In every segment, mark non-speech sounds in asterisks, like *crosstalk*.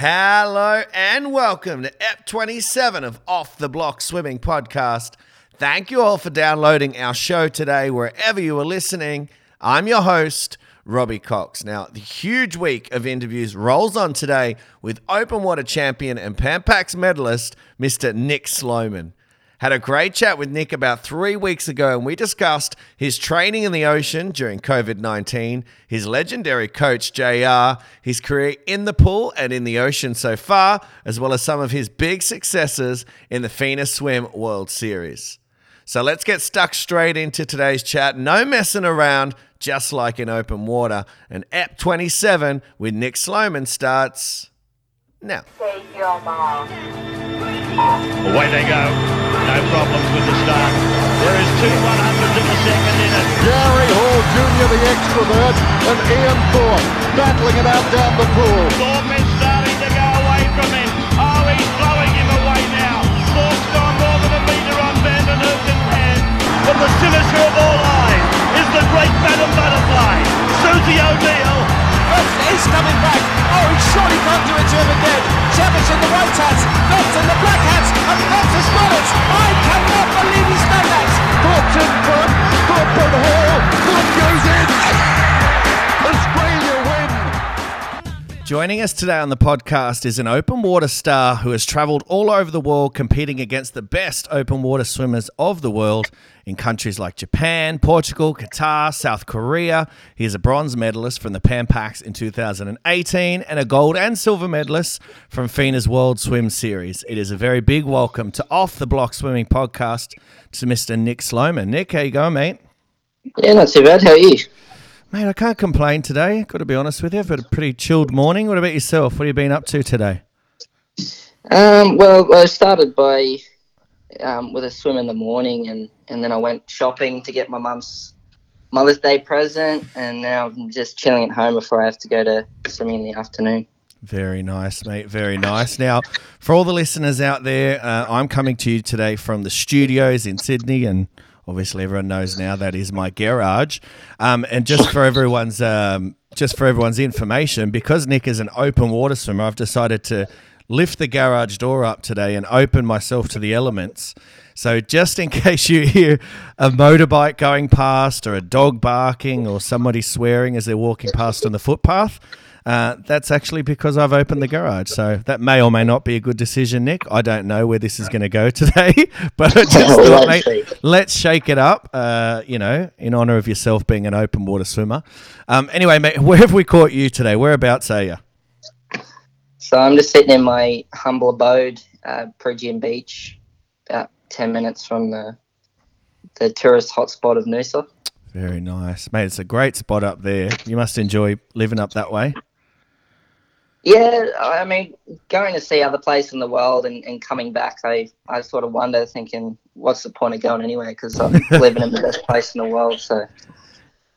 Hello and welcome to EP 27 of Off the Block Swimming Podcast. Thank you all for downloading our show today, wherever you are listening. I'm your host, Robbie Cox. Now, the huge week of interviews rolls on today with open water champion and Pan Pacs medalist, Mr. Nick Sloman. Had a great chat with Nick about three weeks ago, and we discussed his training in the ocean during COVID 19, his legendary coach, JR, his career in the pool and in the ocean so far, as well as some of his big successes in the FINA Swim World Series. So let's get stuck straight into today's chat. No messing around, just like in open water. And EP 27 with Nick Sloman starts now. Take your mom. Away they go. No problems with the start. There is two 100s in the second in it. Gary Hall Jr., the extrovert, and Ian Thorpe battling it out down the pool. Thorpe is starting to go away from him. Oh, he's blowing him away now. Thorpe's gone more than a metre on Van den Hoogenband's hand. But the cynosure of all eyes is the great Madam Butterfly, Susie O'Neill. He's coming back. Oh, he surely can't do it to him again. Cavic in the white hats, in the black hats, and Phelps has got it. I cannot believe he's done that. Thorpe's in front. Thorpe and Hall. Thorpe goes in. Joining us today on the podcast is an open water star who has traveled all over the world competing against the best open water swimmers of the world in countries like Japan, Portugal, Qatar, South Korea. He is a bronze medalist from the Pan Pacs in 2018 and a gold and silver medalist from FINA's World Swim Series. It is a very big welcome to Off the Block Swimming Podcast to Mr. Nick Sloman. Nick, how you going, mate? Yeah, not too bad. How are you? Mate, I can't complain today. Got to be honest with you. I've had a pretty chilled morning. What about yourself? What have you been up to today? Um, well, I started by um, with a swim in the morning, and, and then I went shopping to get my mum's Mother's Day present, and now I'm just chilling at home before I have to go to swimming in the afternoon. Very nice, mate. Very nice. Now, for all the listeners out there, uh, I'm coming to you today from the studios in Sydney, and obviously everyone knows now that is my garage. Um, and just for everyone's um, just for everyone's information, because Nick is an open water swimmer, I've decided to lift the garage door up today and open myself to the elements. So just in *laughs* case you hear a motorbike going past or a dog barking or somebody swearing as they're walking past on the footpath, uh, that's actually because I've opened the garage. So that may or may not be a good decision, Nick. I don't know where this is going to go *laughs* today, but just thought, Let's mate, let's shake it up, uh, you know, in honor of yourself being an open water swimmer. Um, anyway, mate, *laughs* where have we caught you today? Whereabouts are you? So I'm just sitting in my humble abode, uh, Beach, about 10 minutes from the the tourist hotspot of Noosa. Very nice, mate. It's a great spot up there. You must enjoy living up that way. Yeah, I mean, going to see other places in the world and, and coming back, I, I sort of wonder, thinking, what's the point of going anyway? Because I'm *laughs* living in the best place in the world. So,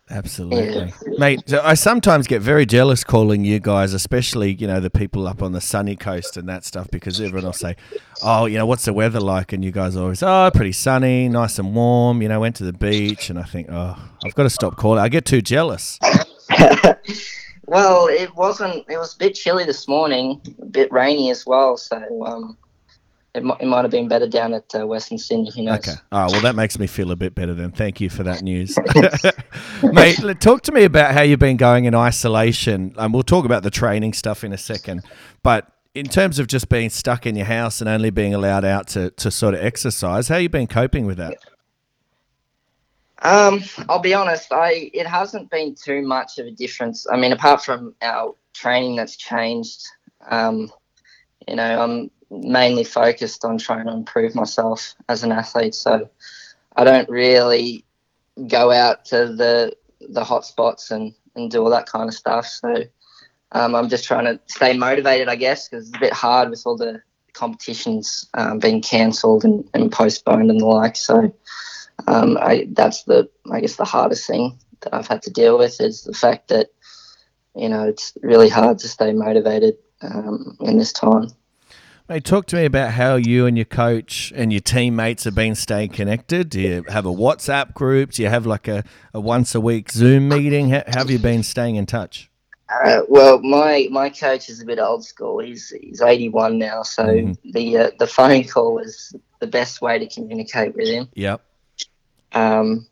Absolutely, mate. so I sometimes get very jealous calling you guys, especially you know the people up on the sunny coast and that stuff, because everyone will say, "Oh, you know, what's the weather like?" And you guys always, "Oh, pretty sunny, nice and warm." You know, went to the beach, and I think, "Oh, I've got to stop calling." I get too jealous. *laughs* well, it wasn't. It was a bit chilly this morning, a bit rainy as well. So, um, it, it might have been better down at uh, Western Sydney. Who knows? Okay. Oh, well, that makes me feel a bit better then. Thank you for that news. *laughs* *laughs* Mate, talk to me about how you've been going in isolation. Um, we'll talk about the training stuff in a second. But in terms of just being stuck in your house and only being allowed out to, to sort of exercise, how you been coping with that? Um, I'll be honest. I it hasn't been too much of a difference. I mean, apart from our training that's changed, um, you know, I'm mainly focused on trying to improve myself as an athlete. So I don't really go out to the the hot spots and and do all that kind of stuff. So um, I'm just trying to stay motivated, I guess, because it's a bit hard with all the competitions um, being cancelled and, and postponed and the like. So um, I, that's the I guess the hardest thing that I've had to deal with is the fact that you know it's really hard to stay motivated um, in this time. Mate, talk to me about how you and your coach and your teammates have been staying connected. Do you have a WhatsApp group? Do you have like a, a once a week Zoom meeting? How, how have you been staying in touch? Uh, well, my my coach is a bit old school. He's he's 81 now, so Mhm. the uh, the phone call is the best way to communicate with him. Yep. Um,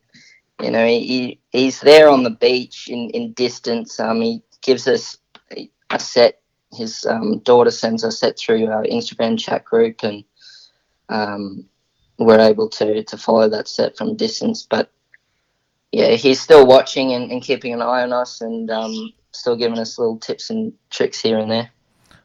you know, he, he he's there on the beach in, in distance. Um, he gives us a- a set. His um, daughter sends a set through our Instagram chat group, and um, we're able to to follow that set from distance. But yeah, he's still watching and, and keeping an eye on us, and um, still giving us little tips and tricks here and there.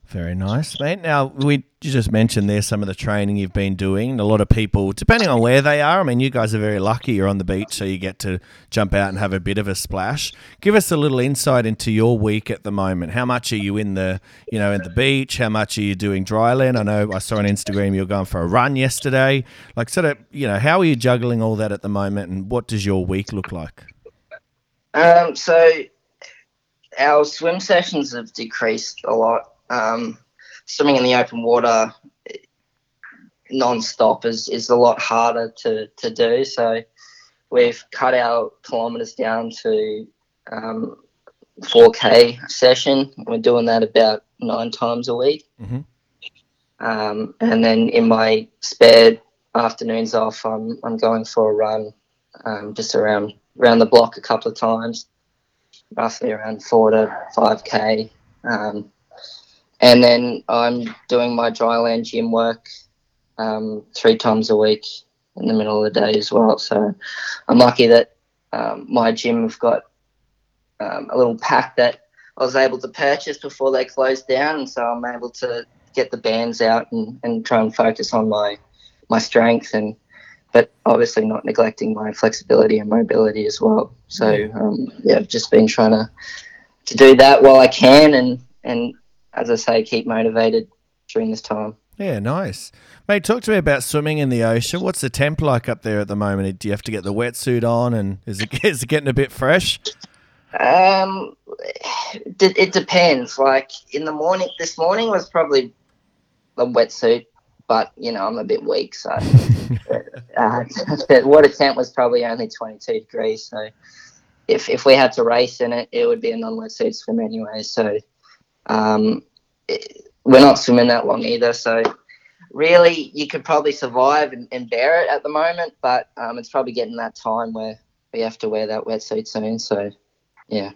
Very nice, mate. Now, we you just mentioned there some of the training you've been doing. A lot of people, depending on where they are, I mean, you guys are very lucky. You're on the beach, so you get to jump out and have a bit of a splash. Give us a little insight into your week at the moment. How much are you in the, you know, in the beach? How much are you doing dryland? I know I saw on Instagram you were going for a run yesterday. Like, sort of, you know, how are you juggling all that at the moment, and what does your week look like? Um, so our swim sessions have decreased a lot. Um, swimming in the open water non-stop is, is a lot harder to, to do. So we've cut our kilometres down to um, 4K session. We're doing that about nine times a week. Mhm. Um, and then in my spare afternoons off, I'm, I'm going for a run um, just around around the block a couple of times, roughly around four to five k. Um, and then I'm doing my dryland gym work um, three times a week in the middle of the day as well. So I'm lucky that um, my gym have got um, a little pack that I was able to purchase before they closed down, and so I'm able to get the bands out and, and try and focus on my my strength and but obviously not neglecting my flexibility and mobility as well. So um, yeah, I've just been trying to to do that while I can, and and as I say, keep motivated during this time. Yeah, nice. Mate, talk to me about swimming in the ocean. What's the temp like up there at the moment? Do you have to get the wetsuit on and is it, *laughs* is it getting a bit fresh? Um, it, it depends. Like in the morning, this morning was probably a wetsuit, but you know I'm a bit weak, so *laughs* *laughs* uh, the water temp was probably only 22 degrees. So if if we had to race in it, it would be a non-wetsuit swim anyway. So um, it, we're not swimming that long either. So really, you could probably survive and, and bear it at the moment, but um, it's probably getting that time where we have to wear that wetsuit soon. So yeah.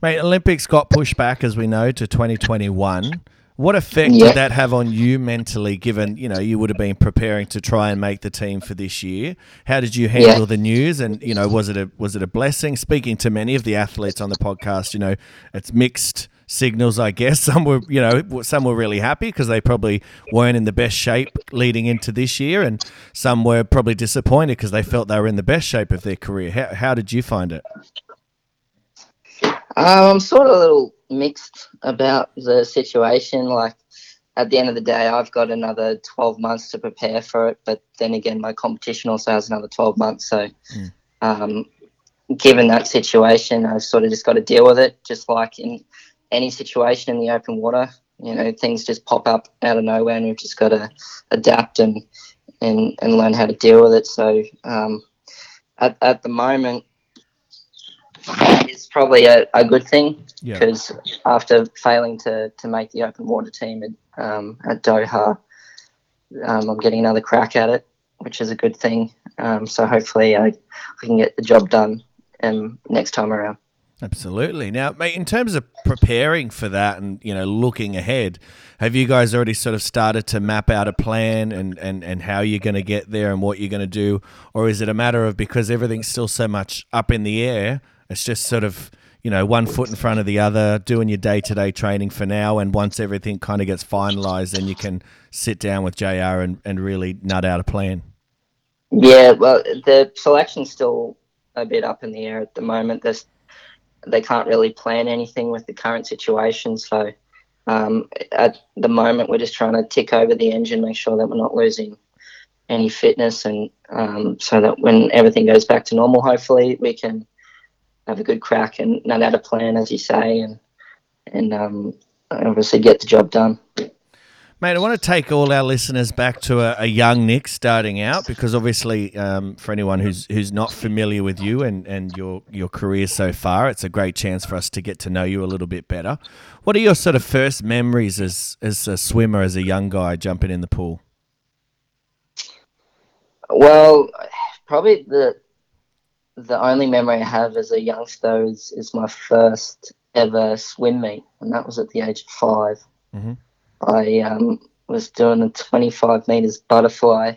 Mate, Olympics got pushed back, as we know, to 2021. What effect Yeah. did that have on you mentally, given, you know, you would have been preparing to try and make the team for this year? How did you handle Yeah. the news? And, you know, was it a was it a blessing? Speaking to many of the athletes on the podcast, you know, it's mixed signals, I guess. *laughs* Some were, you know, some were really happy because they probably weren't in the best shape leading into this year, and some were probably disappointed because they felt they were in the best shape of their career. How, how did you find it? Um, I'm sort of a little mixed about the situation. Like, at the end of the day, I've got another 12 months to prepare for it. But then again, my competition also has another 12 months. So, um, given that situation, I've sort of just got to deal with it, just like in any situation in the open water. You know, things just pop up out of nowhere, and we've just got to adapt and and and learn how to deal with it. So, um, at at the moment, it's probably a, a good thing Yeah. because after failing to, to make the open water team at, um, at Doha, um, I'm getting another crack at it, which is a good thing. Um, so hopefully I, I can get the job done um, next time around. Absolutely. Now, mate, in terms of preparing for that and you know looking ahead, have you guys already sort of started to map out a plan and and and how you're going to get there and what you're going to do, or is it a matter of because everything's still so much up in the air, it's just sort of you know one foot in front of the other, doing your day to day training for now, and once everything kind of gets finalised, then you can sit down with JR and and really nut out a plan. Yeah, well, the selection's still a bit up in the air at the moment. There's, they can't really plan anything with the current situation. So um, at the moment, we're just trying to tick over the engine, make sure that we're not losing any fitness, and um, so that when everything goes back to normal, hopefully we can have a good crack and not out a plan, as you say, and and um, obviously get the job done. Mate, I want to take all our listeners back to a, a young Nick starting out because obviously, um, for anyone who's who's not familiar with you and, and your your career so far, it's a great chance for us to get to know you a little bit better. What are your sort of first memories as as a swimmer, as a young guy jumping in the pool? Well, probably the the only memory I have as a youngster is, is my first ever swim meet, and that was at the age of 5 Mhm. I um, was doing a 25 meters butterfly.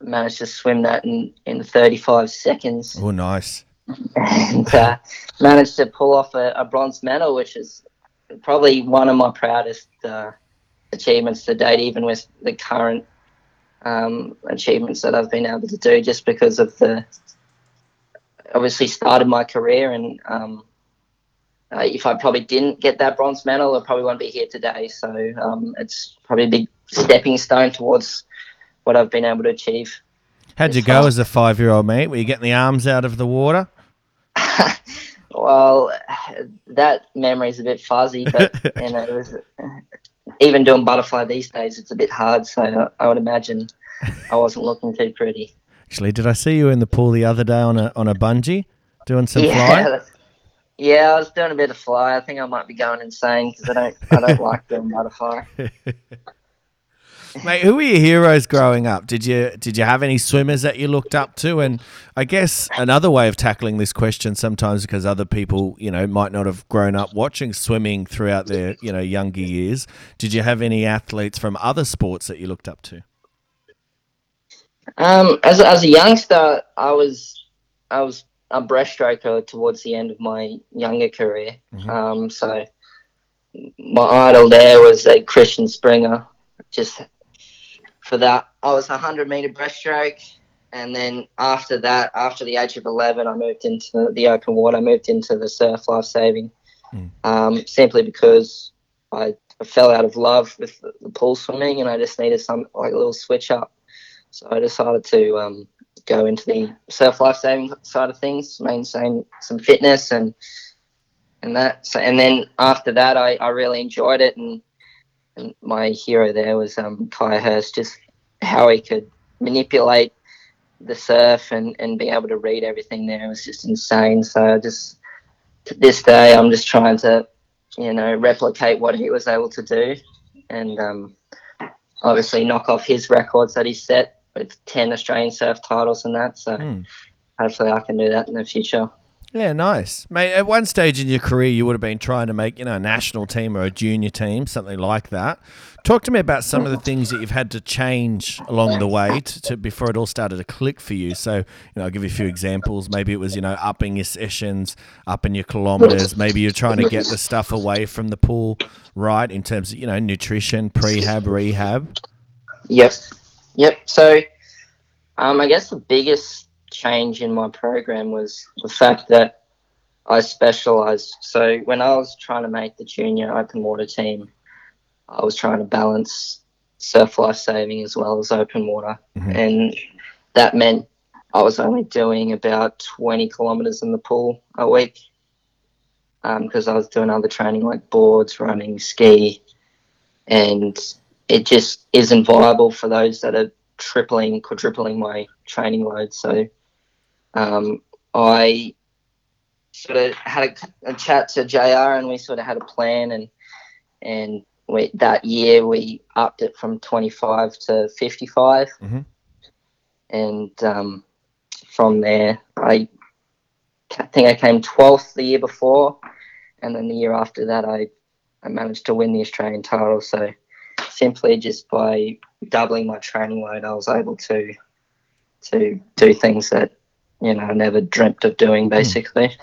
Managed to swim that in, in 35 seconds Oh, nice. and uh, managed to pull off a, a bronze medal, which is probably one of my proudest uh, achievements to date, even with the current um, achievements that I've been able to do, just because of the obviously started my career and um, uh, if I probably didn't get that bronze medal, I probably wouldn't be here today. So um, it's probably a big stepping stone towards what I've been able to achieve. How'd you go as a five year old mate? Were you getting the arms out of the water? *laughs* Well, that memory is a bit fuzzy, but *laughs* you know, it was, even doing butterfly these days, it's a bit hard. So I would imagine I wasn't looking too pretty. Actually, did I see you in the pool the other day on a on a bungee doing some yeah, flying? Yeah, I was doing a bit of fly. I think I might be going insane because I don't, I don't like doing *laughs* butterfly. *laughs* Mate, who were your heroes growing up? Did you did you have any swimmers that you looked up to? And I guess another way of tackling this question sometimes because other people, you know, might not have grown up watching swimming throughout their, you know, younger years. Did you have any athletes from other sports that you looked up to? Um, as as a youngster, I was I was a breaststroker towards the end of my younger career. Um, so my idol there was uh, Christian Sprenger. Just for that, I was a hundred meter breaststroke, and then after that, after the age of eleven, I moved into the open water. I moved into the surf life saving, um, simply because I fell out of love with the, the pool swimming, and I just needed some like a little switch up. So I decided to um, go into the surf life saving side of things, maintain some fitness and and that. So, and then after that, I, I really enjoyed it, and, and my hero there was um, Kai Hurst, just how he could manipulate the surf and, and be able to read everything there was just insane. So just to this day, I'm just trying to you know replicate what he was able to do, and um, obviously knock off his records that he set with 10 Australian surf titles and that. So Hmm. hopefully I can do that in the future. Yeah, nice. Mate, at one stage in your career, you would have been trying to make, you know, a national team or a junior team, something like that. Talk to me about some of the things that you've had to change along the way to, to before it all started to click for you. So, you know, I'll give you a few examples. Maybe it was, you know, upping your sessions, upping your kilometers. Maybe you're trying to get the stuff away from the pool, right, in terms of, you know, nutrition, prehab, rehab. Yep. Yep. So um, I guess the biggest change in my program was the fact that I specialized. So when I was trying to make the junior open water team, I was trying to balance surf life saving as well as open water. And that meant I was only doing about 20 kilometers in the pool a week because I was doing other training like boards, running, ski, and it just isn't viable for those that are tripling, quadrupling my training load. So um, I sort of had a, a chat to JR and we sort of had a plan and and we, that year we upped it from 25 to 55 Mhm. and um, from there I ca- think I came 12th the year before and then the year after that I, I managed to win the Australian title so simply just by doubling my training load I was able to to do things that you know I never dreamt of doing hmm. basically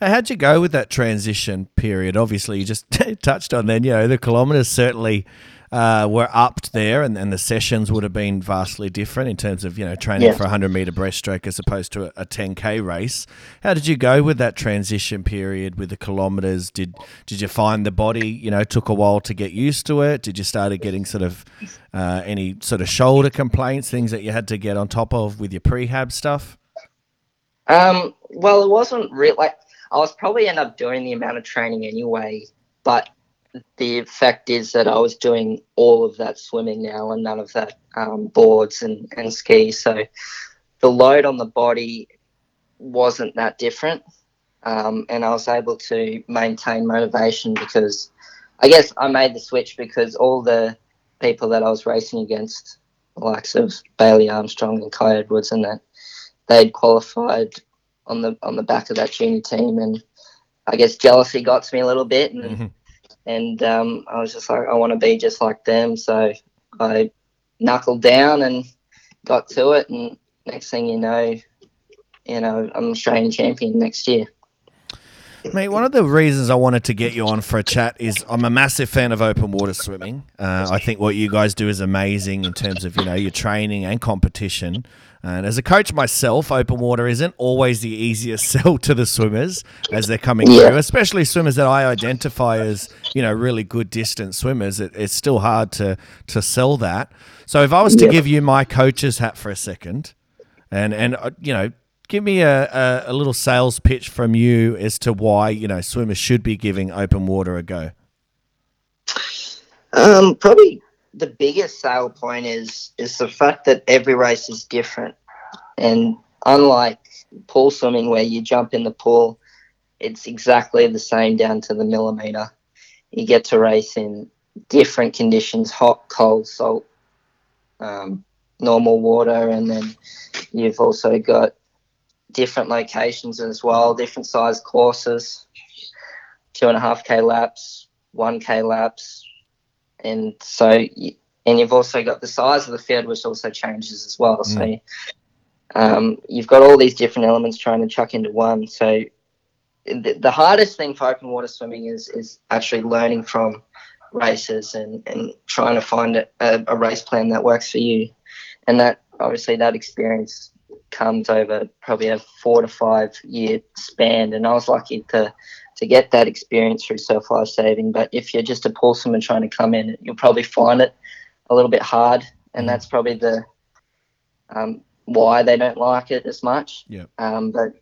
Now, how'd you go with that transition period? Obviously, you just *laughs* touched on then, you know, the kilometres certainly uh, were upped there and, and the sessions would have been vastly different in terms of, you know, training Yeah. for a 100 metre breaststroke as opposed to a, a 10K race. How did you go with that transition period with the kilometres? Did did you find the body, you know, took a while to get used to it? Did you started getting sort of uh, any sort of shoulder complaints, things that you had to get on top of with your prehab stuff? Um, well, it wasn't real. Like I was probably end up doing the amount of training anyway, but the fact is that I was doing all of that swimming now and none of that um, boards and, and skis. So the load on the body wasn't that different. Um, and I was able to maintain motivation because I guess I made the switch because all the people that I was racing against, the likes of Bailey Armstrong and Kai Edwards, and that they'd qualified on the on the back of that junior team, and I guess jealousy got to me a little bit, and Mhm. And um, I was just like, I want to be just like them, so I knuckled down and got to it, and next thing you know, you know, I'm Australian champion next year. Mate, one of the reasons I wanted to get you on for a chat is I'm a massive fan of open water swimming. Uh, I think what you guys do is amazing in terms of you know your training and competition. And as a coach myself, open water isn't always the easiest *laughs* sell to the swimmers as they're coming Yeah. through, especially swimmers that I identify as you know really good distance swimmers. It, it's still hard to to sell that. So if I was to Yeah. give you my coach's hat for a second, and and uh, you know give me a, a, a little sales pitch from you as to why you know swimmers should be giving open water a go. Um, probably the biggest sale point is is the fact that every race is different, and unlike pool swimming where you jump in the pool, it's exactly the same down to the millimeter. You get to race in different conditions: hot, cold, salt, um, normal water, and then you've also got different locations as well, different size courses, two and a half k laps, one k laps, and so and you've also got the size of the field which also changes as well. So um, you've got all these different elements trying to chuck into one. So the, the hardest thing for open water swimming is is actually learning from races and, and trying to find a, a race plan that works for you. And that obviously that experience comes over probably a four to five year span and i was lucky to to get that experience through surf life saving. But if you're just a pool swimmer trying to come in, you'll probably find it a little bit hard, and that's probably the um, why they don't like it as much. Yep. Um, but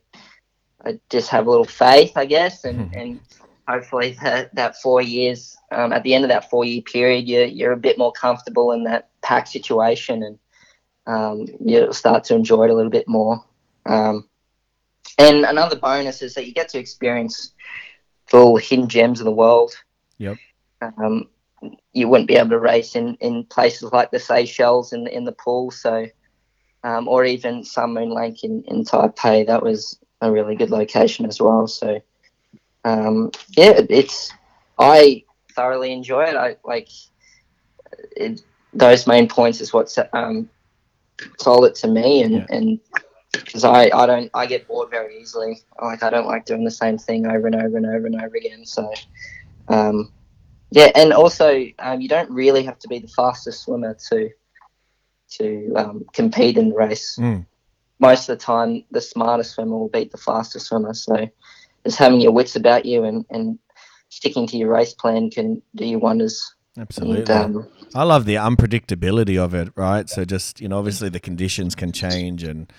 I just have a little faith, I guess, and, and hopefully that, that four years, um, at the end of that four year period, you're, you're a bit more comfortable in that pack situation and um, you'll start to enjoy it a little bit more. Um, and another bonus is that you get to experience full hidden gems of the world. Yep. Um, you wouldn't be able to race in, in places like the Seychelles in in the pool, so um, or even Sun Moon Lake in, in Taipei. That was a really good location as well. So um, yeah, it's I thoroughly enjoy it. I like it, those main points is what um, sold it to me, and Yeah. and because I, I don't I get bored very easily. Like I don't like doing the same thing over and over and over and over again. So um, yeah, and also um, you don't really have to be the fastest swimmer to to um, compete in the race. Mm. Most of the time, the smartest swimmer will beat the fastest swimmer. So just having your wits about you and, and sticking to your race plan can do you wonders. Absolutely. And, um, i love the unpredictability of it right? So just you know obviously the conditions can change and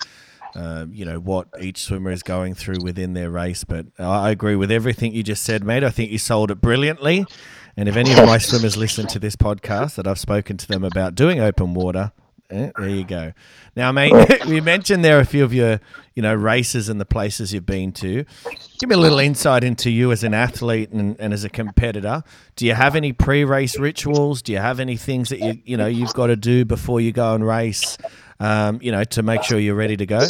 uh, you know what each swimmer is going through within their race but i I agree with everything you just said mate. I think you sold it brilliantly. And if any of my *laughs* swimmers listen to this podcast that i've spoken to them about doing open water eh, there you go. Now mate *laughs* we mentioned there a few of your you know races and the places you've been to. Give me a little insight into you as an athlete and, and as a competitor. Do you have any pre-race rituals? Do you have any things that you you know you've got to do before you go and race um, you know to make sure you're ready to go?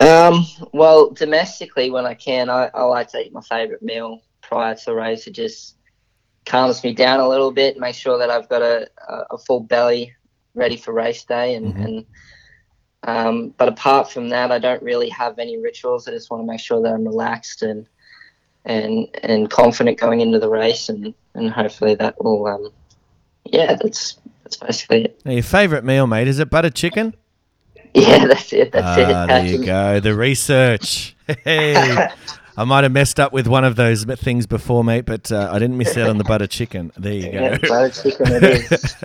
Um, well, domestically, when I can, I, I like to eat my favourite meal prior to the race. Just calms me down a little bit, make sure that I've got a, a, full belly ready for race day. And, Mhm. and um, but apart from that, I don't really have any rituals. I just want to make sure that I'm relaxed and and and confident going into the race, and, and hopefully that will. Um, yeah, that's that's basically it. now your favorite meal mate is it butter chicken *laughs* Yeah, that's it. That's it. ah, there you go the research *laughs* hey *laughs* I might have messed up with one of those things before, mate, but uh, I didn't miss out on the butter chicken. There you Yeah, go. butter chicken it is. *laughs*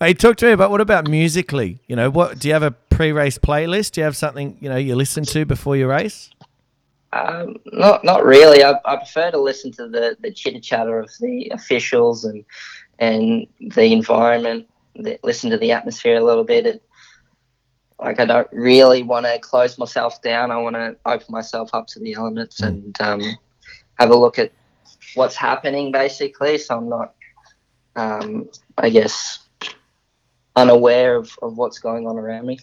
Hey, talk to me about what about musically? You know, what do you have a pre-race playlist? Do you have something you know you listen to before you race? Um, not not really. I, I prefer to listen to the, the chitter chatter of the officials and and the environment. The, listen to the atmosphere a little bit. It, like I don't really want to close myself down. I want to open myself up to the elements and um, have a look at what's happening, basically. So I'm not, um, I guess, unaware of, of what's going on around me.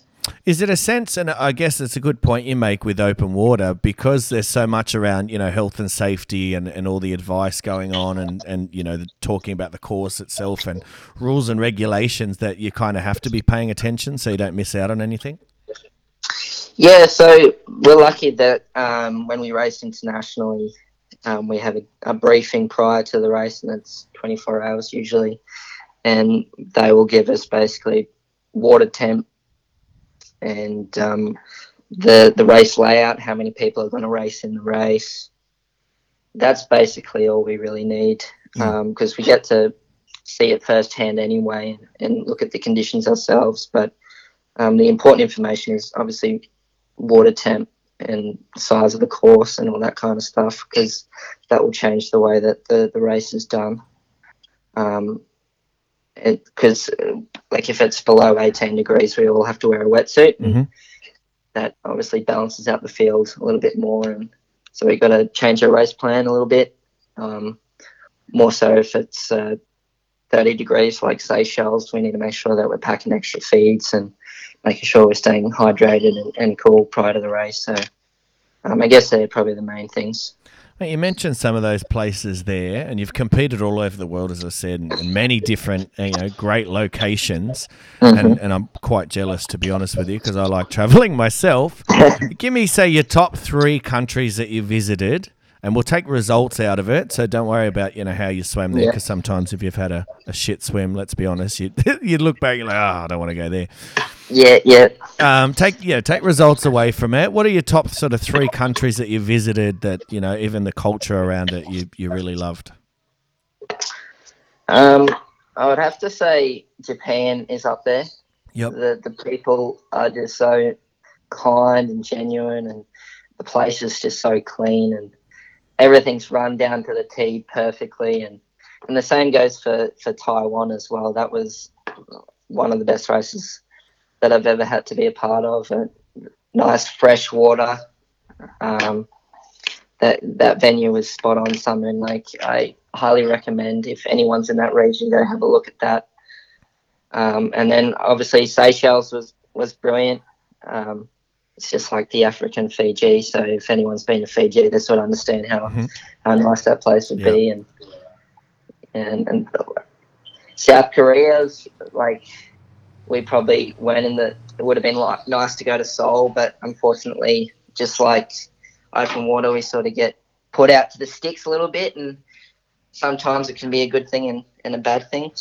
Is it a sense, and I guess it's a good point you make with open water because there's so much around, you know, health and safety and, and all the advice going on and, and, you know, the, talking about the course itself and rules and regulations that you kind of have to be paying attention so you don't miss out on anything? Yeah, so we're lucky that um, when we race internationally, um, we have a, a briefing prior to the race, and it's 24 hours usually, and they will give us basically water temp and um, the the race layout, how many people are going to race in the race. That's basically all we really need because um, we get to see it firsthand anyway and look at the conditions ourselves. But um, the important information is obviously water temp and size of the course and all that kind of stuff because that will change the way that the, the race is done. Um, because like if it's below 18 degrees, we all have to wear a wetsuit. Mm-hmm. That obviously balances out the field a little bit more, and so we've got to change our race plan a little bit. Um, more so if it's uh, 30 degrees like Seychelles, we need to make sure that we're packing extra feeds and making sure we're staying hydrated and, and cool prior to the race. So um, I guess they're probably the main things. You mentioned some of those places there, and you've competed all over the world, as I said, in, many different, you know, great locations. Mm-hmm. And, and I'm quite jealous, to be honest with you, because I like traveling *laughs* myself. *laughs* Give me, say, your top three countries that you visited, and we'll take results out of it. So don't worry about, you know, how you swam there, Yeah. because sometimes if you've had a, a shit swim, let's be honest, you *laughs* you look back, you're like, oh, I don't want to go there. Yeah, yeah. Um, take yeah, take results away from it. What are your top sort of three countries that you visited that you know even the culture around it you you really loved? Um, I would have to say Japan is up there. Yep. The the people are just so kind and genuine, and the place is just so clean, and everything's run down to the T perfectly. And and the same goes for for Taiwan as well. That was one of the best races that I've ever had to be a part of. And nice fresh water. Um, that that venue was spot on, Summer. and Like I highly recommend if anyone's in that region, go have a look at that. Um, and then obviously Seychelles was was brilliant. Um, it's just like the African Fiji. So if anyone's been to Fiji, they sort of understand how Mhm. how nice that place would Yeah. be. And and and South Korea's like we probably went in the. It would have been like nice to go to Seoul, but unfortunately, just like open water, we sort of get put out to the sticks a little bit, and sometimes it can be a good thing and, and a bad thing.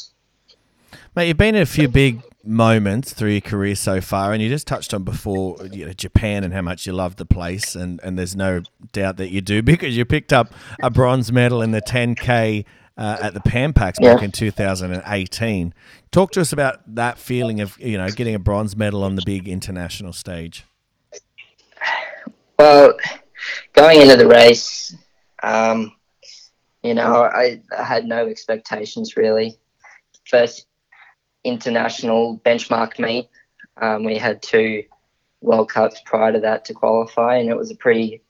Mate, you've been in a few big moments through your career so far, and you just touched on before you know, Japan and how much you love the place, and, and there's no doubt that you do *laughs* because you picked up a bronze medal in the 10K uh, at the Pan Pacs back in 2018. Talk to us about that feeling of you know getting a bronze medal on the big international stage. Well, going into the race, um, you know, I, I had no expectations really. First international benchmark meet, um, we had two World Cups prior to that to qualify, and it was a pretty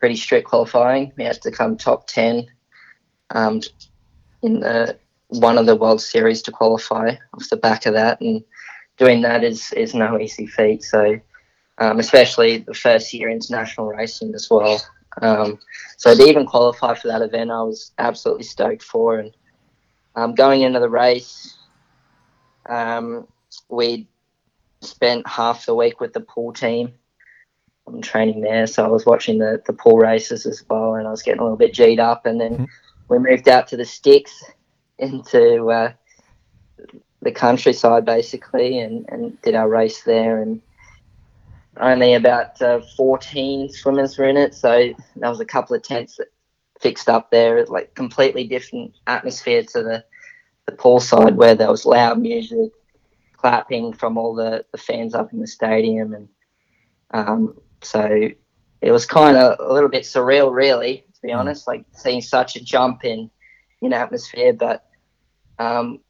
pretty strict qualifying. We had to come top ten um, in the one of the World Series to qualify off the back of that, and doing that is is no easy feat. So um, especially the first year international racing as well. Um, so to even qualify for that event, I was absolutely stoked for. And um, going into the race, um, we spent half the week with the pool team. I'm training there, so I was watching the, the pool races as well, and I was getting a little bit G'd up. And then Mhm. we moved out to the sticks into uh, the countryside basically, and, and did our race there. And only about uh, 14 swimmers were in it, so there was a couple of tents that fixed up there, It's like completely different atmosphere to the the pool side where there was loud music, clapping from all the, the fans up in the stadium, and um, so it was kind of a little bit surreal, really, to be honest, like seeing such a jump in in atmosphere. But um,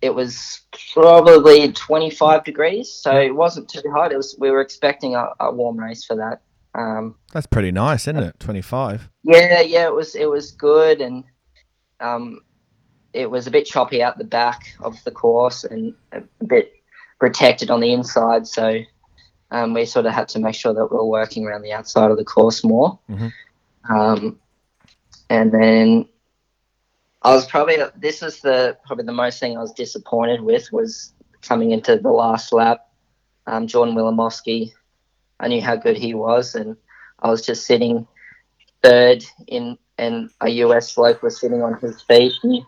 it was probably 25 degrees, so it wasn't too hot. It was we were expecting a, a warm race for that. Um, That's pretty nice, isn't it? 25. yeah, yeah, it was it was good, and um, it was a bit choppy out the back of the course and a bit protected on the inside. So um, we sort of had to make sure that we were working around the outside of the course more. Mhm. Um, and then I was probably this is the probably the most thing I was disappointed with was coming into the last lap. Um, Jordan I knew how good he was, and I was just sitting third in, and a US bloke was sitting on his feet, and,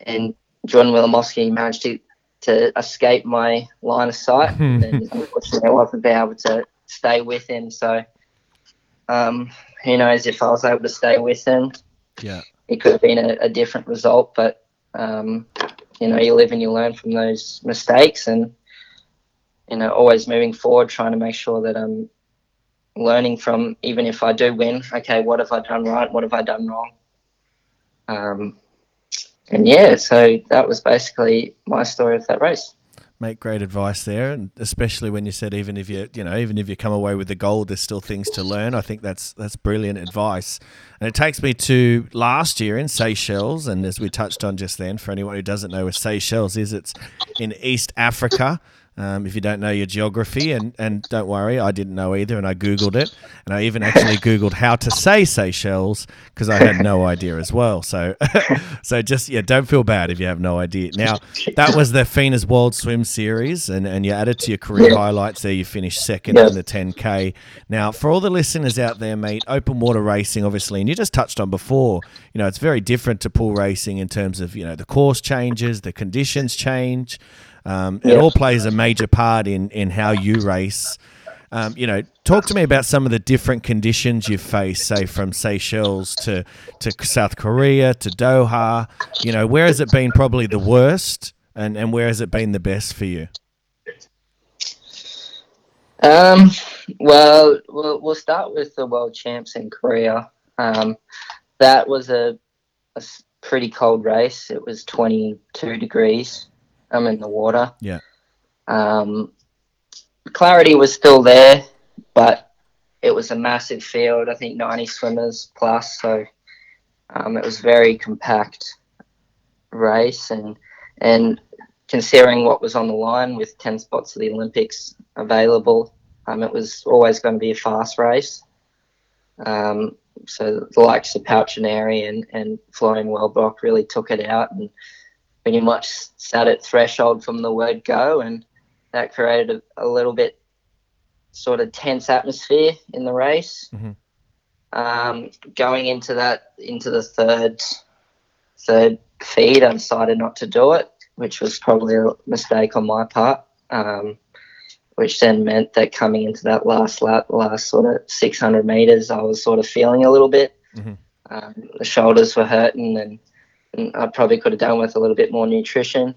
and Jordan Wilimovsky managed to to escape my line of sight, *laughs* and unfortunately, I wasn't able to stay with him. So, um, who knows if I was able to stay with him? Yeah. it could have been a, a different result, but um, you know, you live and you learn from those mistakes, and you know, always moving forward, trying to make sure that I'm learning from even if I do win. Okay, what have I done right? What have I done wrong? Um, and yeah, so that was basically my story of that race. Mate, great advice there, and especially when you said even if you you know even if you come away with the gold, there's still things to learn. I think that's that's brilliant advice, and it takes me to last year in Seychelles, and as we touched on just then, for anyone who doesn't know where Seychelles is, it's in East Africa. Um, if you don't know your geography, and, and don't worry, I didn't know either, and I googled it, and I even actually *laughs* googled how to say Seychelles because I had no idea as well. So, *laughs* so just yeah, don't feel bad if you have no idea. Now, that was the Phoenix World Swim Series, and, and you added to your career highlights there. You finished second Yeah. in the 10k. Now, for all the listeners out there, mate, open water racing, obviously, and you just touched on before. You know, it's very different to pool racing in terms of you know the course changes, the conditions change. Um, It Yeah. all plays a major part in in how you race. Um, you know, talk to me about some of the different conditions you face, say from Seychelles to to South Korea to Doha. You know, where has it been probably the worst, and and where has it been the best for you? Um, well, we'll we'll start with the world champs in Korea. Um, that was a pretty cold race. It was 22 degrees. I'm in the water. Yeah. Um, clarity was still there, but it was a massive field. I think 90 swimmers plus. So um, it was very compact race, and and considering what was on the line with 10 spots of the Olympics available, um, it was always going to be a fast race. Um, so the likes of Paltrinieri and, and Florian Wellbrock really took it out and pretty much sat at threshold from the word go, and that created a, a little bit sort of tense atmosphere in the race. Mhm. Um, going into that, into the third third feed, I decided not to do it, which was probably a mistake on my part. Um, which then meant that coming into that last lap, last sort of 600 meters, I was sort of feeling a little bit. Mhm. Um, the shoulders were hurting, and I probably could have done with a little bit more nutrition.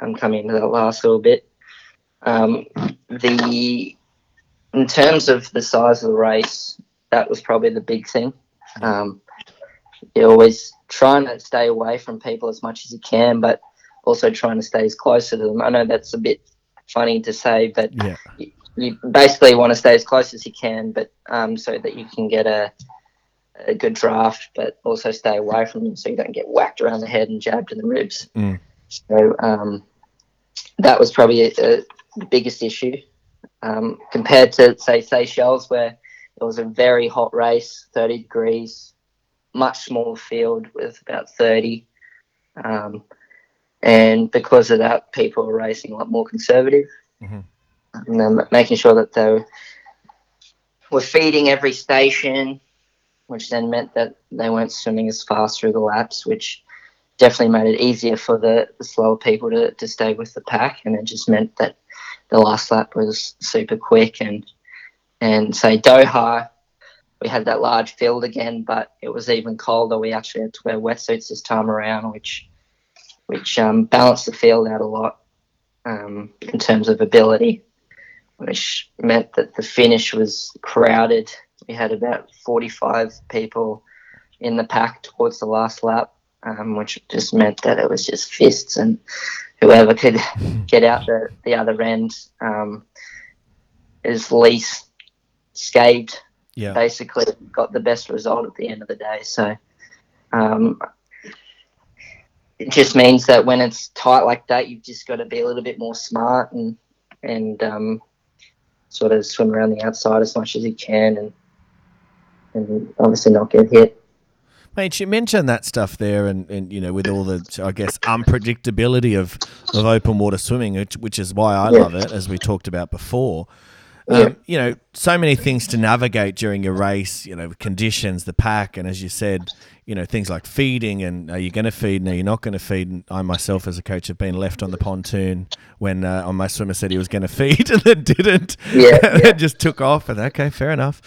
I'm coming into that last little bit. Um, the in terms of the size of the race, that was probably the big thing. Um, you're always trying to stay away from people as much as you can, but also trying to stay as close to them. I know that's a bit funny to say, but Yeah. you, you basically want to stay as close as you can, but um, so that you can get a a good draft, but also stay away from them so you don't get whacked around the head and jabbed in the ribs. Mm. So um, that was probably a, a, the biggest issue um, compared to say Seychelles, where it was a very hot race, 30 degrees, much smaller field with about 30. Um, and because of that, people were racing a lot more conservative, Mhm. and then making sure that they were feeding every station, which then meant that they weren't swimming as fast through the laps, which definitely made it easier for the, the slower people to, to stay with the pack, and it just meant that the last lap was super quick and and say Doha, we had that large field again, but it was even colder. We actually had to wear wetsuits this time around, which which um, balanced the field out a lot um, in terms of ability. which meant that the finish was crowded. We had about 45 people in the pack towards the last lap, um, which just meant that it was just fists and whoever could *laughs* get out the, the other end um, is least scathed Yeah. basically got the best result at the end of the day. So um, it just means that when it's tight like that, you've just got to be a little bit more smart and and um, sort of swim around the outside as much as you can, and and obviously not get hit. Mate, you mentioned that stuff there, and, and you know, with all the, I guess, unpredictability of, of open water swimming, which, which is why I Yeah. love it, as we talked about before. Um, You know, so many things to navigate during your race. You know, conditions, the pack, and as you said, you know, things like feeding and are you going to feed and are you not going to feed? And I myself, as a coach, have been left on the pontoon when uh, my swimmer said he was going *laughs* to feed and then didn't. Yeah, and *laughs* yeah. then just took off. And okay, fair enough.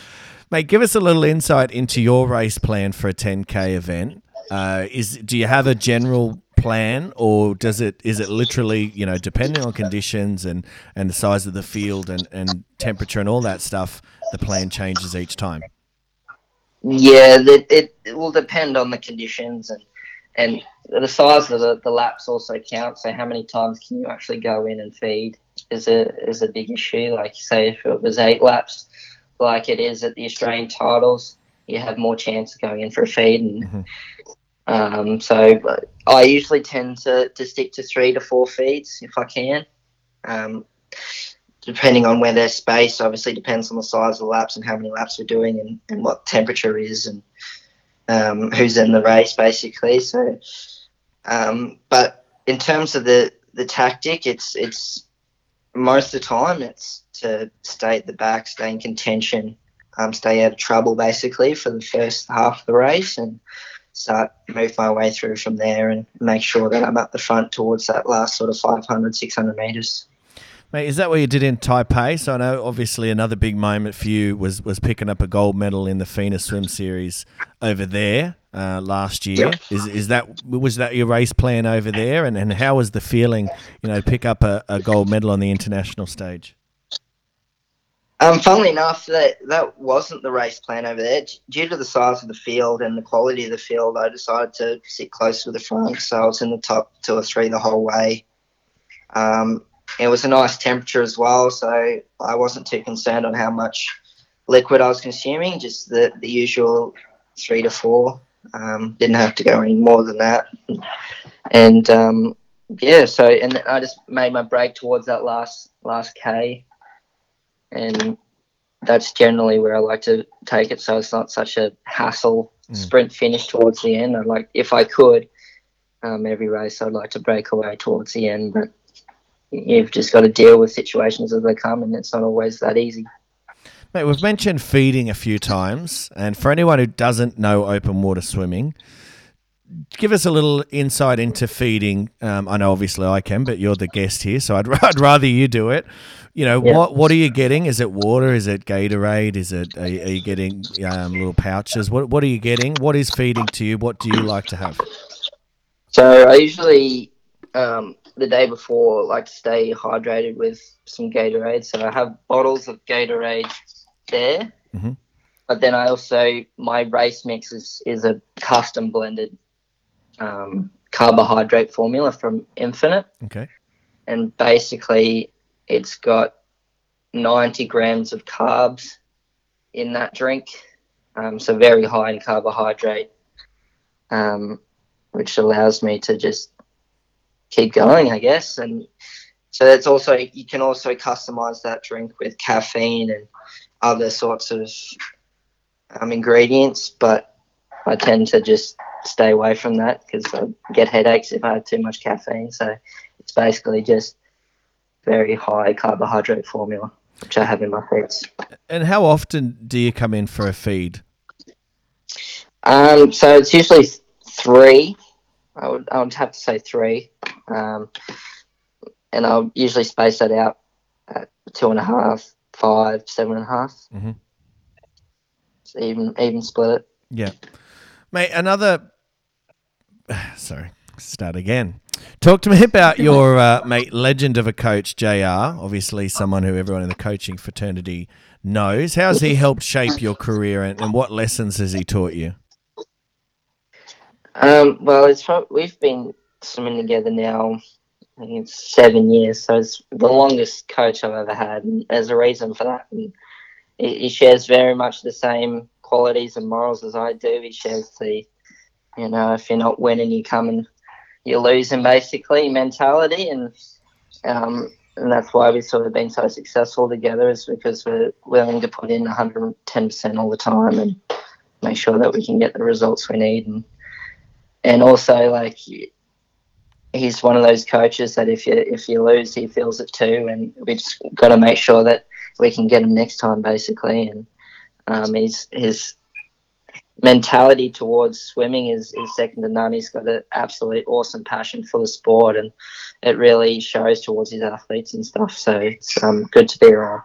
Mate, give us a little insight into your race plan for a 10k event. Uh, is do you have a general plan, or does it is it literally you know depending on conditions and and the size of the field and and temperature and all that stuff, the plan changes each time. Yeah, it, it, it will depend on the conditions and and the size of the, the laps also count. So how many times can you actually go in and feed is a is a big issue. Like say if it was eight laps, like it is at the Australian titles, you have more chance of going in for a feed. And um, so but I usually tend to, to stick to three to four feeds if I can. Um, depending on where there's space, obviously depends on the size of the laps and how many laps we're doing and, and what temperature is and um, who's in the race basically. So, um, but in terms of the, the tactic, it's it's most of the time it's to stay at the back, stay in contention, um, stay out of trouble basically for the first half of the race and start move my way through from there and make sure that I'm at the front towards that last sort of 500, 600 meters. Mate, is that what you did in Taipei? So I know obviously another big moment for you was was picking up a gold medal in the FINA Swim Series over there uh, last year. Yep. Is is that was that your race plan over there? And and how was the feeling? You know, pick up a, a gold medal on the international stage. Um, funnily enough, that that wasn't the race plan over there. D- Due to the size of the field and the quality of the field, I decided to sit close to the front, so I was in the top two or three the whole way. Um, it was a nice temperature as well, so I wasn't too concerned on how much liquid I was consuming, just the, the usual three to four. Um, didn't have to go any more than that. And um, yeah, so and I just made my break towards that last last K and that's generally where I like to take it. So it's not such a hassle sprint finish towards the end. I like if I could, um, every race I'd like to break away towards the end, but you've just got to deal with situations as they come, and it's not always that easy. Mate, we've mentioned feeding a few times, and for anyone who doesn't know open water swimming, give us a little insight into feeding. Um, I know obviously I can, but you're the guest here, so I'd, *laughs* I'd rather you do it. You know, Yeah. what what are you getting? Is it water? Is it Gatorade? Is it are, you- are you getting um, little pouches? What what are you getting? What is feeding to you? What do you like to have? So I usually um, the day before like to stay hydrated with some Gatorade. So I have bottles of Gatorade there, Mhm. but then I also my race mix is is a custom blended um, carbohydrate formula from Infinit, Okay, and basically it's got 90 grams of carbs in that drink, um, so very high in carbohydrate, um, which allows me to just keep going, I guess. And so that's also you can also customize that drink with caffeine and other sorts of um, ingredients, but I tend to just stay away from that because I get headaches if I have too much caffeine. So it's basically just very high carbohydrate formula, which I have in my feeds. and how often do you come in for a feed? Um, so it's usually three. I would I would have to say three, um, and I'll usually space that out at two and a half, five, seven and a half. Mm-hmm. So even even split it. Yeah, mate. Another. *sighs* Sorry, start again. Talk to me about *laughs* your uh, mate, legend of a coach, JR. Obviously, someone who everyone in the coaching fraternity knows. How's he helped shape your career, and, and what lessons has he taught you? Um, well, it's we've been swimming together now. I think it's seven years, so it's the longest coach I've ever had. And there's a reason for that. And he, he shares very much the same qualities and morals as I do. He shares the, you know, if you're not winning, you come and you're losing basically mentality, and um, and that's why we've sort of been so successful together is because we're willing to put in 110% all the time and make sure that we can get the results we need and and also like he's one of those coaches that if you if you lose he feels it too. And we just got to make sure that we can get him next time basically. And um, his his mentality towards swimming is, is second to none. He's got an absolute awesome passion for the sport and it really shows towards his athletes and stuff. So it's um, good to be around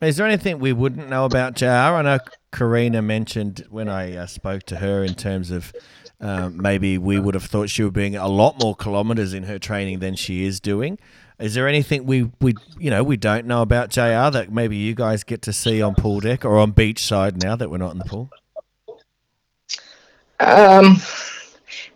Is there anything we wouldn't know about JR? I know Karina mentioned when I uh, spoke to her in terms of um, maybe we would have thought she would be doing a lot more kilometres in her training than she is doing. Is there anything we, we you know we don't know about JR that maybe you guys get to see on pool deck or on beach side now that we're not in the pool? Um,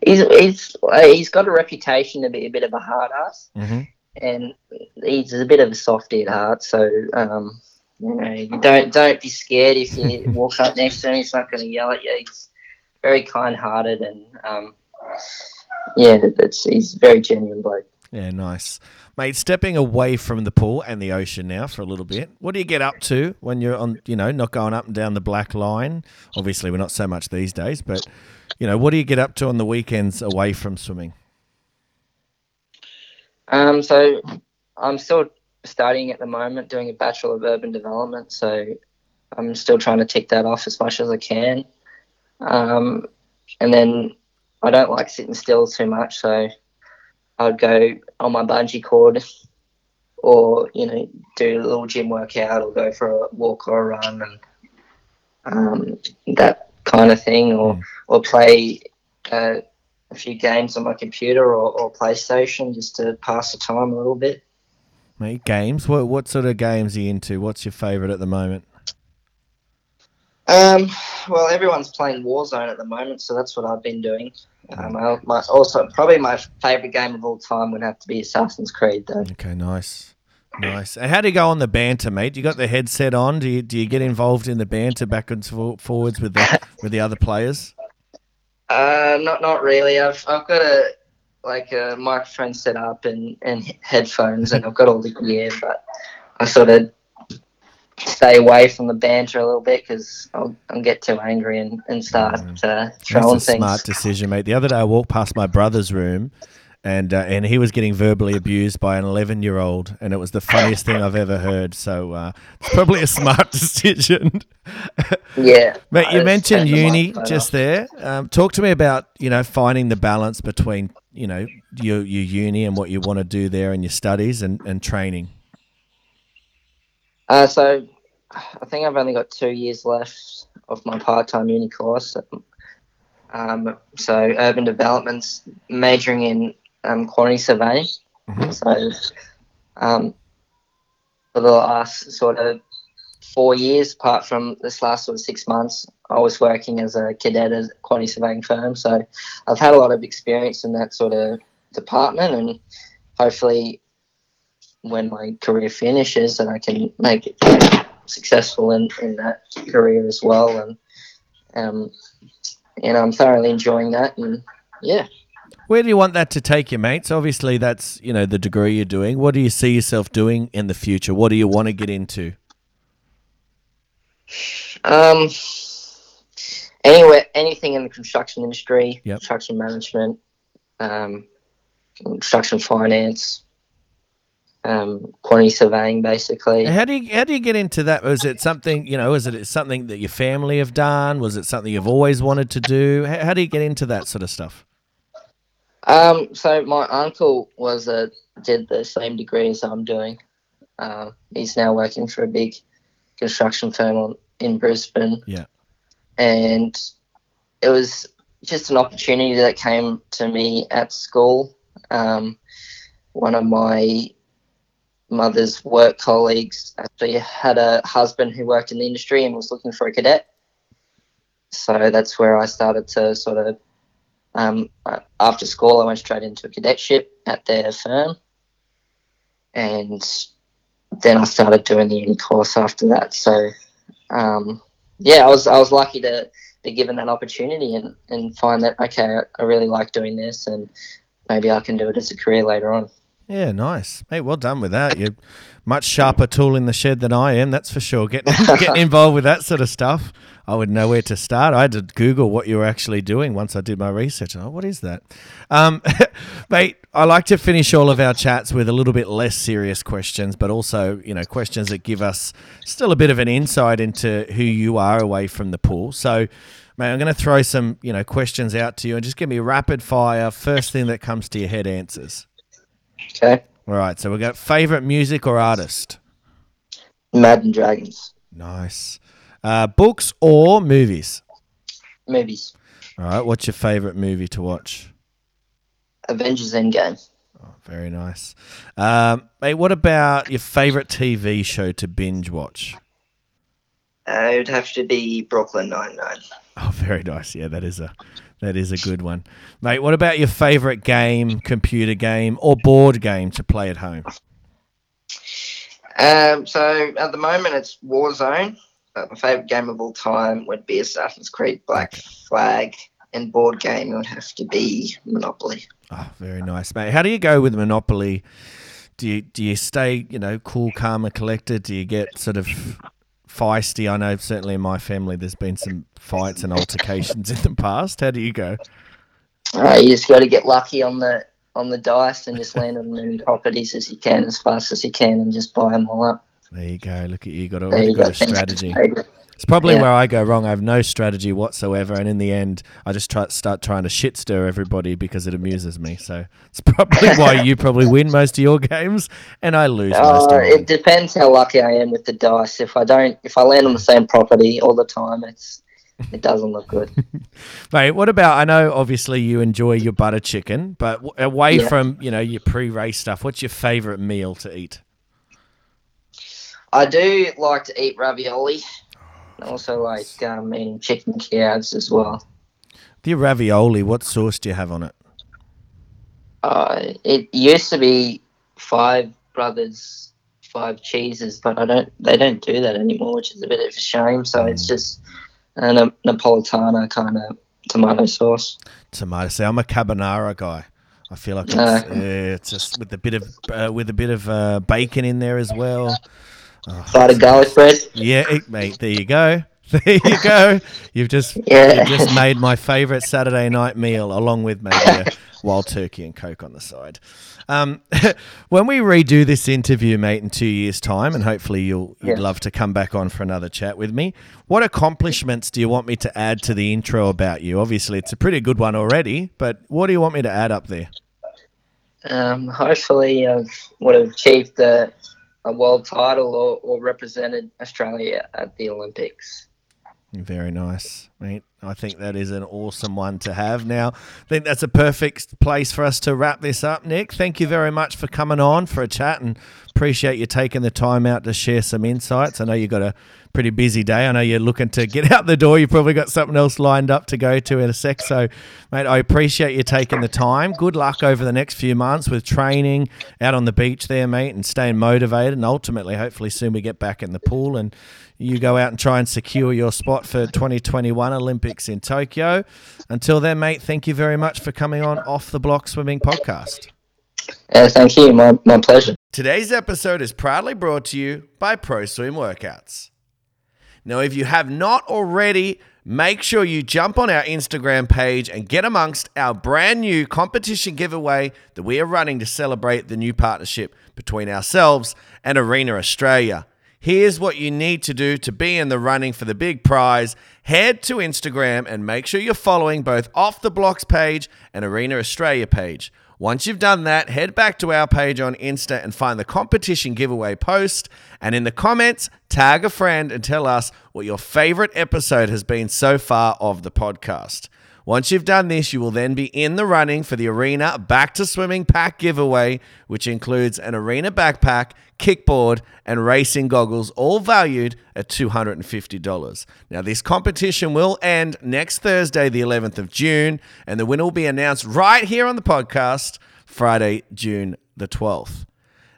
he's he's uh, he's got a reputation to be a bit of a hard ass, Mm-hmm. and he's a bit of a softy at heart. So um, you know, you don't don't be scared if you *laughs* walk up next to him. He's not going to yell at you. He's very kind-hearted, and um, yeah, that's he's very genuine bloke. Yeah, nice. Mate, stepping away from the pool and the ocean now for a little bit. What do you get up to when you're on, you know, not going up and down the black line? Obviously, we're not so much these days, but, you know, what do you get up to on the weekends away from swimming? Um, so I'm still studying at the moment, doing a Bachelor of Urban Development. So I'm still trying to tick that off as much as I can. Um, and then I don't like sitting still too much, so I'd go on my bungee cord or, you know, do a little gym workout or go for a walk or a run and um, that kind of thing or, or play uh, a few games on my computer or, or PlayStation just to pass the time a little bit. Mate, games? What, what sort of games are you into? What's your favourite at the moment? Um, well, everyone's playing Warzone at the moment, so that's what I've been doing. Um, I, my, also, probably my favourite game of all time would have to be Assassin's Creed, though. Okay, nice. Nice. And how do you go on the banter, mate? You got the headset on? Do you do you get involved in the banter back and forwards with the with the other players? *laughs* Uh, not not really. I've I've got a like a microphone set up and, and headphones, and I've got all the gear, but I sort of stay away from the banter a little bit because I'll, I'll get too angry and, and start uh, throwing That's a things. smart decision, mate. The other day I walked past my brother's room, and uh, and he was getting verbally abused by an eleven year old, and it was the funniest thing I've ever heard. So uh, it's probably a smart *laughs* decision. Yeah, Mate, you mentioned uni just there. Um, talk to me about you know finding the balance between you know your your uni and what you want to do there and your studies and, and training. Uh, so I think I've only got two years left of my part-time uni course. Um, so urban development's majoring in um, quantity surveying. So um, for the last sort of four years, apart from this last sort of six months, I was working as a cadet at a quantity surveying firm. So I've had a lot of experience in that sort of department, and hopefully, when my career finishes, that I can make it successful in, in that career as well. And um, and I'm thoroughly enjoying that. And yeah. Where do you want that to take you, mates? Obviously, that's you know the degree you're doing. What do you see yourself doing in the future? What do you want to get into? Um, anywhere, anything in the construction industry, Yep. construction management, um, construction finance, um, quantity surveying, basically. How do you how do you get into that? Was it something you know? Is it something that your family have done? Was it something you've always wanted to do? How, how do you get into that sort of stuff? Um, so my uncle was a did the same degree as I'm doing. Um, he's now working for a big construction firm on, in Brisbane. Yeah. and it was just an opportunity that came to me at school. Um, one of my mother's work colleagues actually had a husband who worked in the industry and was looking for a cadet. So that's where I started to sort of, um, after school, I went straight into a cadetship at their firm. And then I started doing the uni course after that. So, um, yeah, I was I was lucky to be given that opportunity and, and find that okay, I really like doing this and maybe I can do it as a career later on. Yeah, nice. Hey, well done with that. You're much sharper tool in the shed than I am, that's for sure. Getting, *laughs* getting involved with that sort of stuff, I would know where to start. I had to Google what you were actually doing once I did my research. Oh, what is that? Um, *laughs* mate, I like to finish all of our chats with a little bit less serious questions, but also, you know, questions that give us still a bit of an insight into who you are away from the pool. So, mate, I'm going to throw some, you know, questions out to you and just give me rapid fire. First thing that comes to your head answers. Okay. All right, so we got favorite music or artist. Imagine Dragons. Nice. Uh, books or movies. Movies. All right, what's your favorite movie to watch? Avengers Endgame. Oh, very nice. Um, mate, what about your favorite TV show to binge watch? Uh, it would have to be Brooklyn Nine Nine. Oh, very nice. Yeah, that is a that is a good one, mate. What about your favorite game, computer game, or board game to play at home? Um, so at the moment it's Warzone, but my favorite game of all time would be Assassin's Creed Black Flag, and board game would have to be Monopoly. Oh, very nice, mate. How do you go with Monopoly? Do you do you stay, you know, cool, calm, and collected? Do you get sort of feisty? I know certainly in my family there's been some fights and altercations in the past. How do you go? Uh, you just got to get lucky on the on the dice and just land on as *laughs* many properties as you can as fast as you can and just buy them all up. There you go. Look at you. Got a, got go. a strategy. It's probably Yeah. where I go wrong. I have no strategy whatsoever, and in the end, I just try start trying to shit stir everybody because it amuses me. So it's probably *laughs* why you probably win most of your games, and I lose most Uh, of it depends how lucky I am with the dice. If I don't, if I land on the same property all the time, it's it doesn't look good. *laughs* Mate, what about? I know obviously you enjoy your butter chicken, but w- away Yeah. from you know your pre-race stuff, what's your favorite meal to eat? I do like to eat ravioli. Also like um, eating chicken calves as well. The ravioli. What sauce do you have on it? Uh, it used to be five brothers, five cheeses, but I don't. They don't do that anymore, which is a bit of a shame. So it's just a Na- Napolitana kind of tomato sauce. Tomato. See, I'm a carbonara guy. I feel like it's, Uh. uh, it's just with a bit of uh, with a bit of uh, bacon in there as well. Side of garlic bread. Yeah, it- mate. There you go. *laughs* There you go. You've just *laughs* Yeah. you've just made my favourite Saturday night meal, along with maybe a *laughs* wild turkey and coke on the side. Um, when we redo this interview, mate, in two years' time, and hopefully you'll you'd love to come back on for another chat with me. What accomplishments do you want me to add to the intro about you? Obviously, it's a pretty good one already, but what do you want me to add up there? Um, hopefully, I would have achieved a, a world title or, or represented Australia at the Olympics. Very nice, mate. I think that is an awesome one to have. Now, I think that's a perfect place for us to wrap this up, Nick. Thank you very much for coming on for a chat and appreciate you taking the time out to share some insights. I know you've got a pretty busy day. I know you're looking to get *laughs* out the door. You've probably got something else lined up to go to in a sec. So, mate, I appreciate you taking the time. Good luck over the next few months with training out on the beach there, mate, and staying motivated. And ultimately, hopefully, soon we get back in the pool and you go out and try and secure your spot for 2021 Olympics in Tokyo. Until then, mate, thank you very much for coming on Off the Block Swimming Podcast. Uh, thank you. My, my pleasure. Today's episode is proudly brought to you by Pro Swim Workouts. Now, if you have not already, make sure you jump on our Instagram page and get amongst our brand new competition giveaway that we are running to celebrate the new partnership between ourselves and Arena Australia. Here's what you need to do to be in the running for the big prize. Head to Instagram and make sure you're following both Off the Blocks page and Arena Australia page. Once you've done that, head back to our page on Insta and find the competition giveaway post. And in the comments, tag a friend and tell us what your favorite episode has been so far of the podcast. Once you've done this, you will then be in the running for the Arena Back to Swimming Pack giveaway, which includes an Arena backpack, kickboard, and racing goggles, all valued at $250. Now, this competition will end next Thursday, the 11th of June, and the winner will be announced right here on the podcast Friday, June the 12th.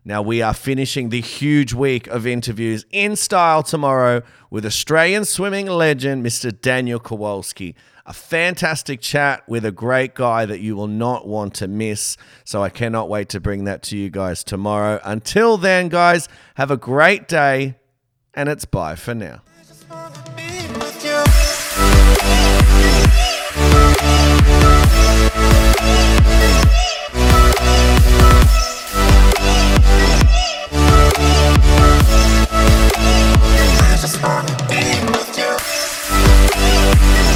Now, we are finishing the huge week of interviews in style tomorrow with Australian swimming legend, Mr. Daniel Kowalski. A fantastic chat with a great guy that you will not want to miss. So, I cannot wait to bring that to you guys tomorrow. Until then, guys, have a great day, and it's bye for now. Thank